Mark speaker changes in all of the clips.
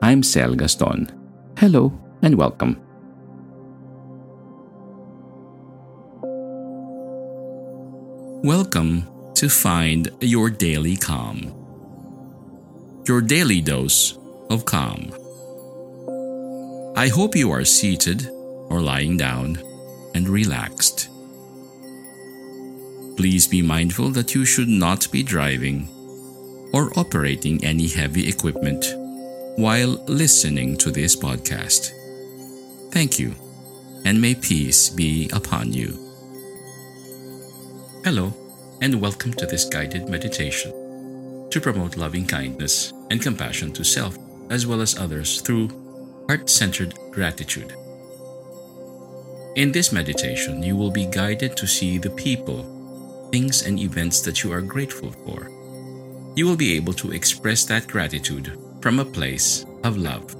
Speaker 1: I'm Sel Gaston. Hello and welcome. Welcome to Find Your Daily Calm. Your daily dose of calm. I hope you are seated or lying down and relaxed. Please be mindful that you should not be driving or operating any heavy equipment while listening to this podcast. Thank you, and may peace be upon you. Hello, and welcome to this guided meditation to promote loving kindness and compassion to self as well as others through heart centered gratitude. In this meditation, you will be guided to see the people, things, and events that you are grateful for. You will be able to express that gratitude from a place of love.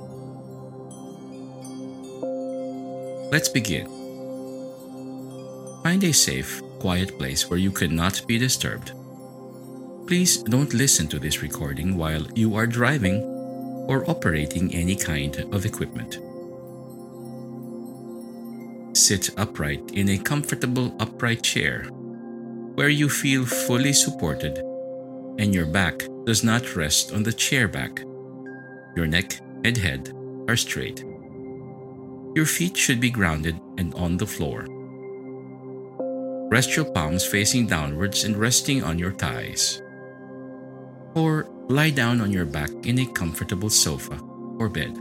Speaker 1: Let's begin. Find a safe, quiet place where you cannot be disturbed. Please don't listen to this recording while you are driving or operating any kind of equipment. Sit upright in a comfortable upright chair where you feel fully supported and your back does not rest on the chair back. Your neck and head are straight. Your feet should be grounded and on the floor. Rest your palms facing downwards and resting on your thighs. Or lie down on your back in a comfortable sofa or bed.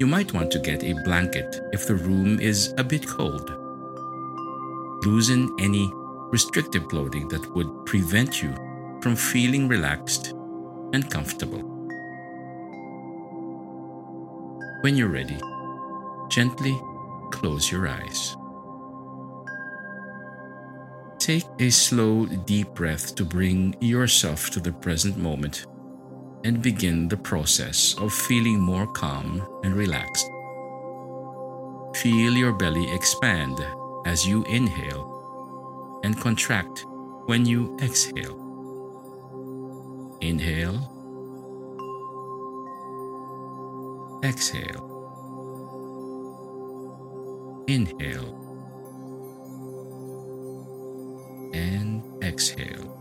Speaker 1: You might want to get a blanket if the room is a bit cold. Loosen any restrictive clothing that would prevent you from feeling relaxed and comfortable. When you're ready, gently close your eyes. Take a slow, deep breath to bring yourself to the present moment and begin the process of feeling more calm and relaxed. Feel your belly expand as you inhale and contract when you exhale. Inhale, exhale, inhale, and exhale.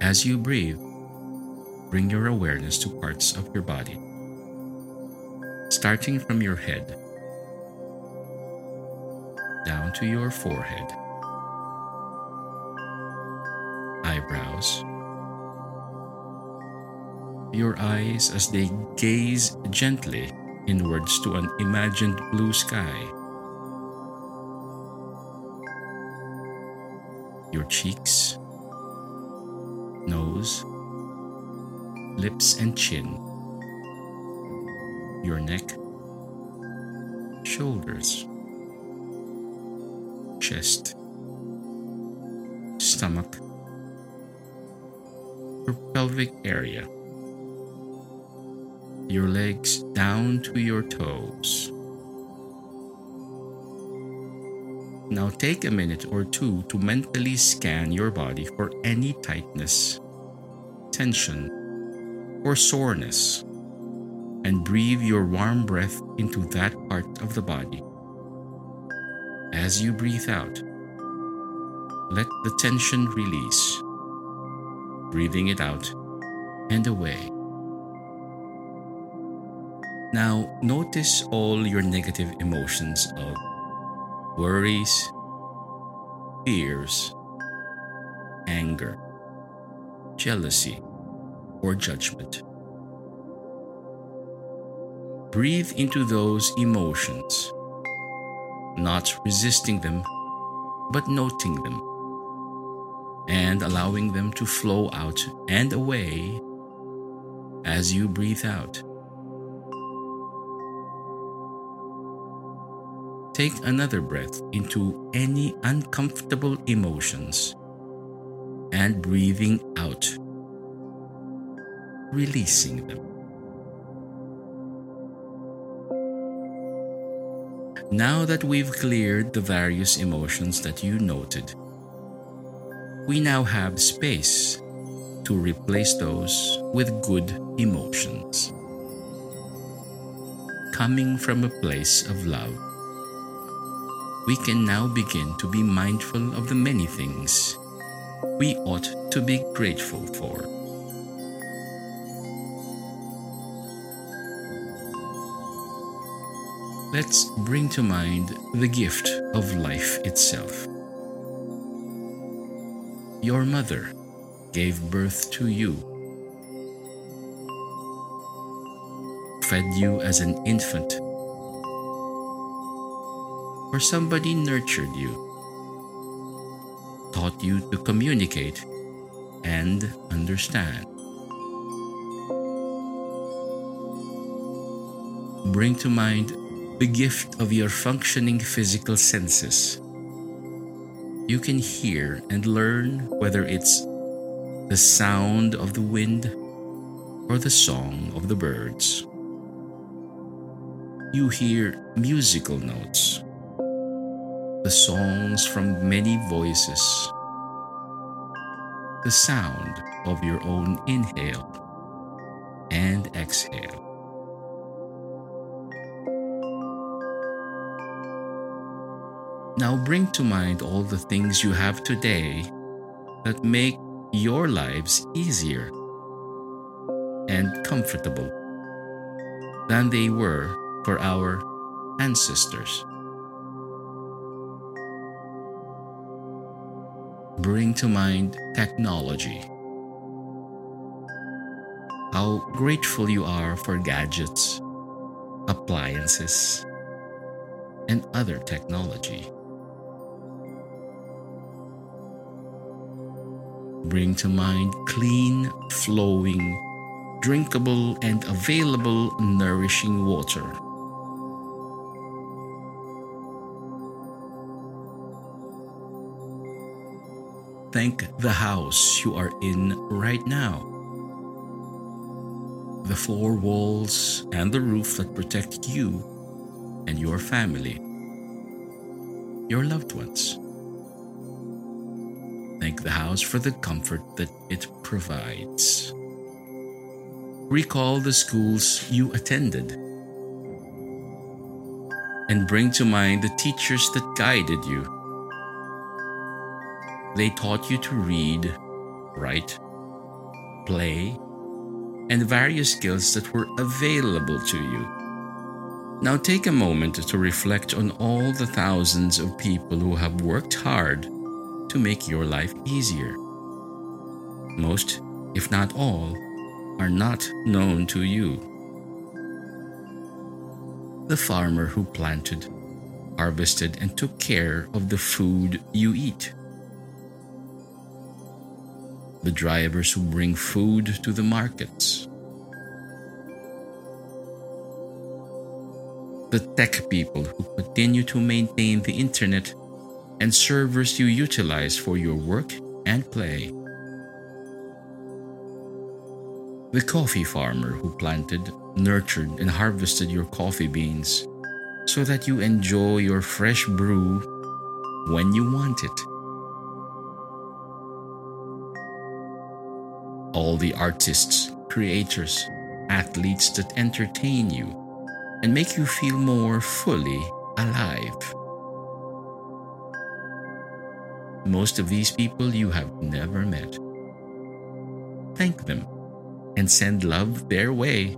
Speaker 1: As you breathe, bring your awareness to parts of your body, starting from your head down to your forehead, eyebrows, your eyes as they gaze gently inwards to an imagined blue sky. Your cheeks, nose, lips, and chin. Your neck, shoulders, chest, stomach, your pelvic area, your legs down to your toes. Now take a minute or two to mentally scan your body for any tightness, tension, or soreness, and breathe your warm breath into that part of the body. As you breathe out, let the tension release, breathing it out and away. Now, notice all your negative emotions of worries, fears, anger, jealousy, or judgment. Breathe into those emotions, not resisting them, but noting them, and allowing them to flow out and away as you breathe out. Take another breath into any uncomfortable emotions and breathing out, releasing them. Now that we've cleared the various emotions that you noted, we now have space to replace those with good emotions. Coming from a place of love we can now begin to be mindful of the many things we ought to be grateful for. Let's bring to mind the gift of life itself. Your mother gave birth to you, fed you as an infant or somebody nurtured you, taught you to communicate and understand. Bring to mind the gift of your functioning physical senses. You can hear and learn whether it's the sound of the wind or the song of the birds. You hear musical notes the songs from many voices, the sound of your own inhale and exhale. Now bring to mind all the things you have today that make your lives easier and comfortable than they were for our ancestors. Bring to mind technology. How grateful you are for gadgets, appliances, and other technology. Bring to mind clean, flowing, drinkable, and available nourishing water Thank the house you are in right now. The four walls and the roof that protect you and your family, your loved ones. Thank the house for the comfort that it provides. Recall the schools you attended and bring to mind the teachers that guided you they taught you to read, write, play, and various skills that were available to you. Now take a moment to reflect on all the thousands of people who have worked hard to make your life easier. Most, if not all, are not known to you. The farmer who planted, harvested, and took care of the food you eat the drivers who bring food to the markets, the tech people who continue to maintain the internet and servers you utilize for your work and play. The coffee farmer who planted, nurtured, and harvested your coffee beans so that you enjoy your fresh brew when you want it. All the artists, creators, athletes that entertain you and make you feel more fully alive. Most of these people you have never met. Thank them and send love their way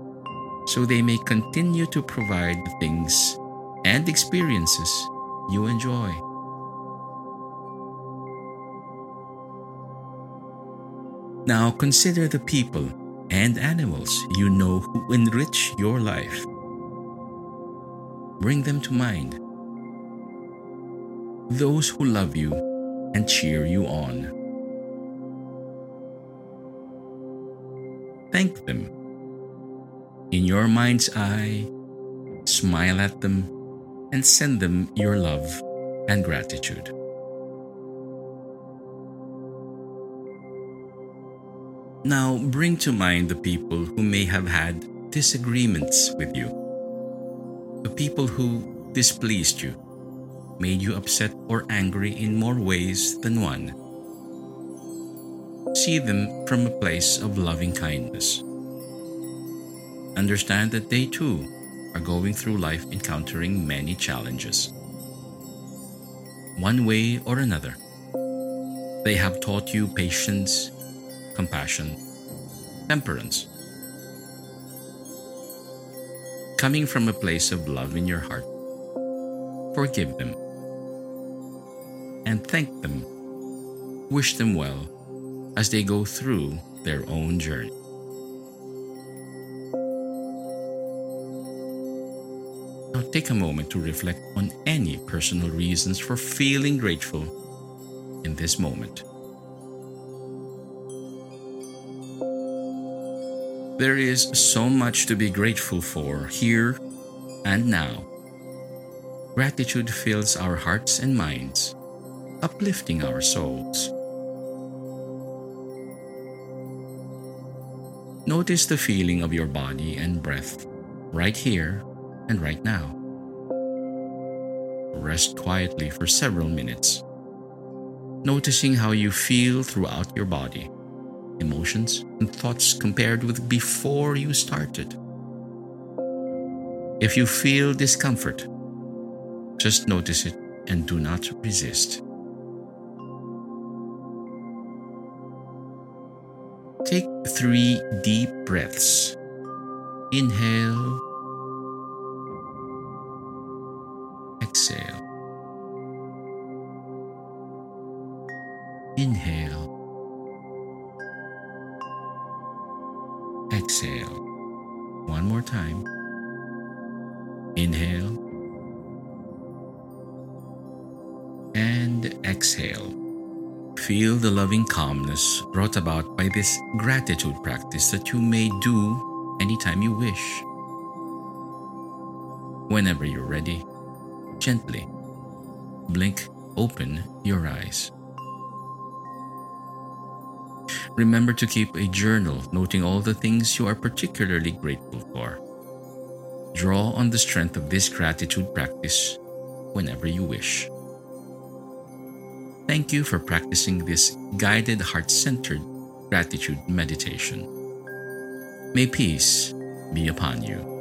Speaker 1: so they may continue to provide the things and experiences you enjoy. Now consider the people and animals you know who enrich your life. Bring them to mind. Those who love you and cheer you on. Thank them. In your mind's eye, smile at them and send them your love and gratitude. Now bring to mind the people who may have had disagreements with you, the people who displeased you, made you upset or angry in more ways than one. See them from a place of loving kindness. Understand that they too are going through life encountering many challenges. One way or another, they have taught you patience, compassion, temperance. Coming from a place of love in your heart, forgive them and thank them. Wish them well as they go through their own journey. Now take a moment to reflect on any personal reasons for feeling grateful in this moment. There is so much to be grateful for here and now. Gratitude fills our hearts and minds, uplifting our souls. Notice the feeling of your body and breath right here and right now. Rest quietly for several minutes, noticing how you feel throughout your body emotions, and thoughts compared with before you started. If you feel discomfort, just notice it and do not resist. Take three deep breaths. Inhale, Feel the loving calmness brought about by this gratitude practice that you may do anytime you wish. Whenever you're ready, gently blink open your eyes. Remember to keep a journal noting all the things you are particularly grateful for. Draw on the strength of this gratitude practice whenever you wish. Thank you for practicing this guided heart centered gratitude meditation. May peace be upon you.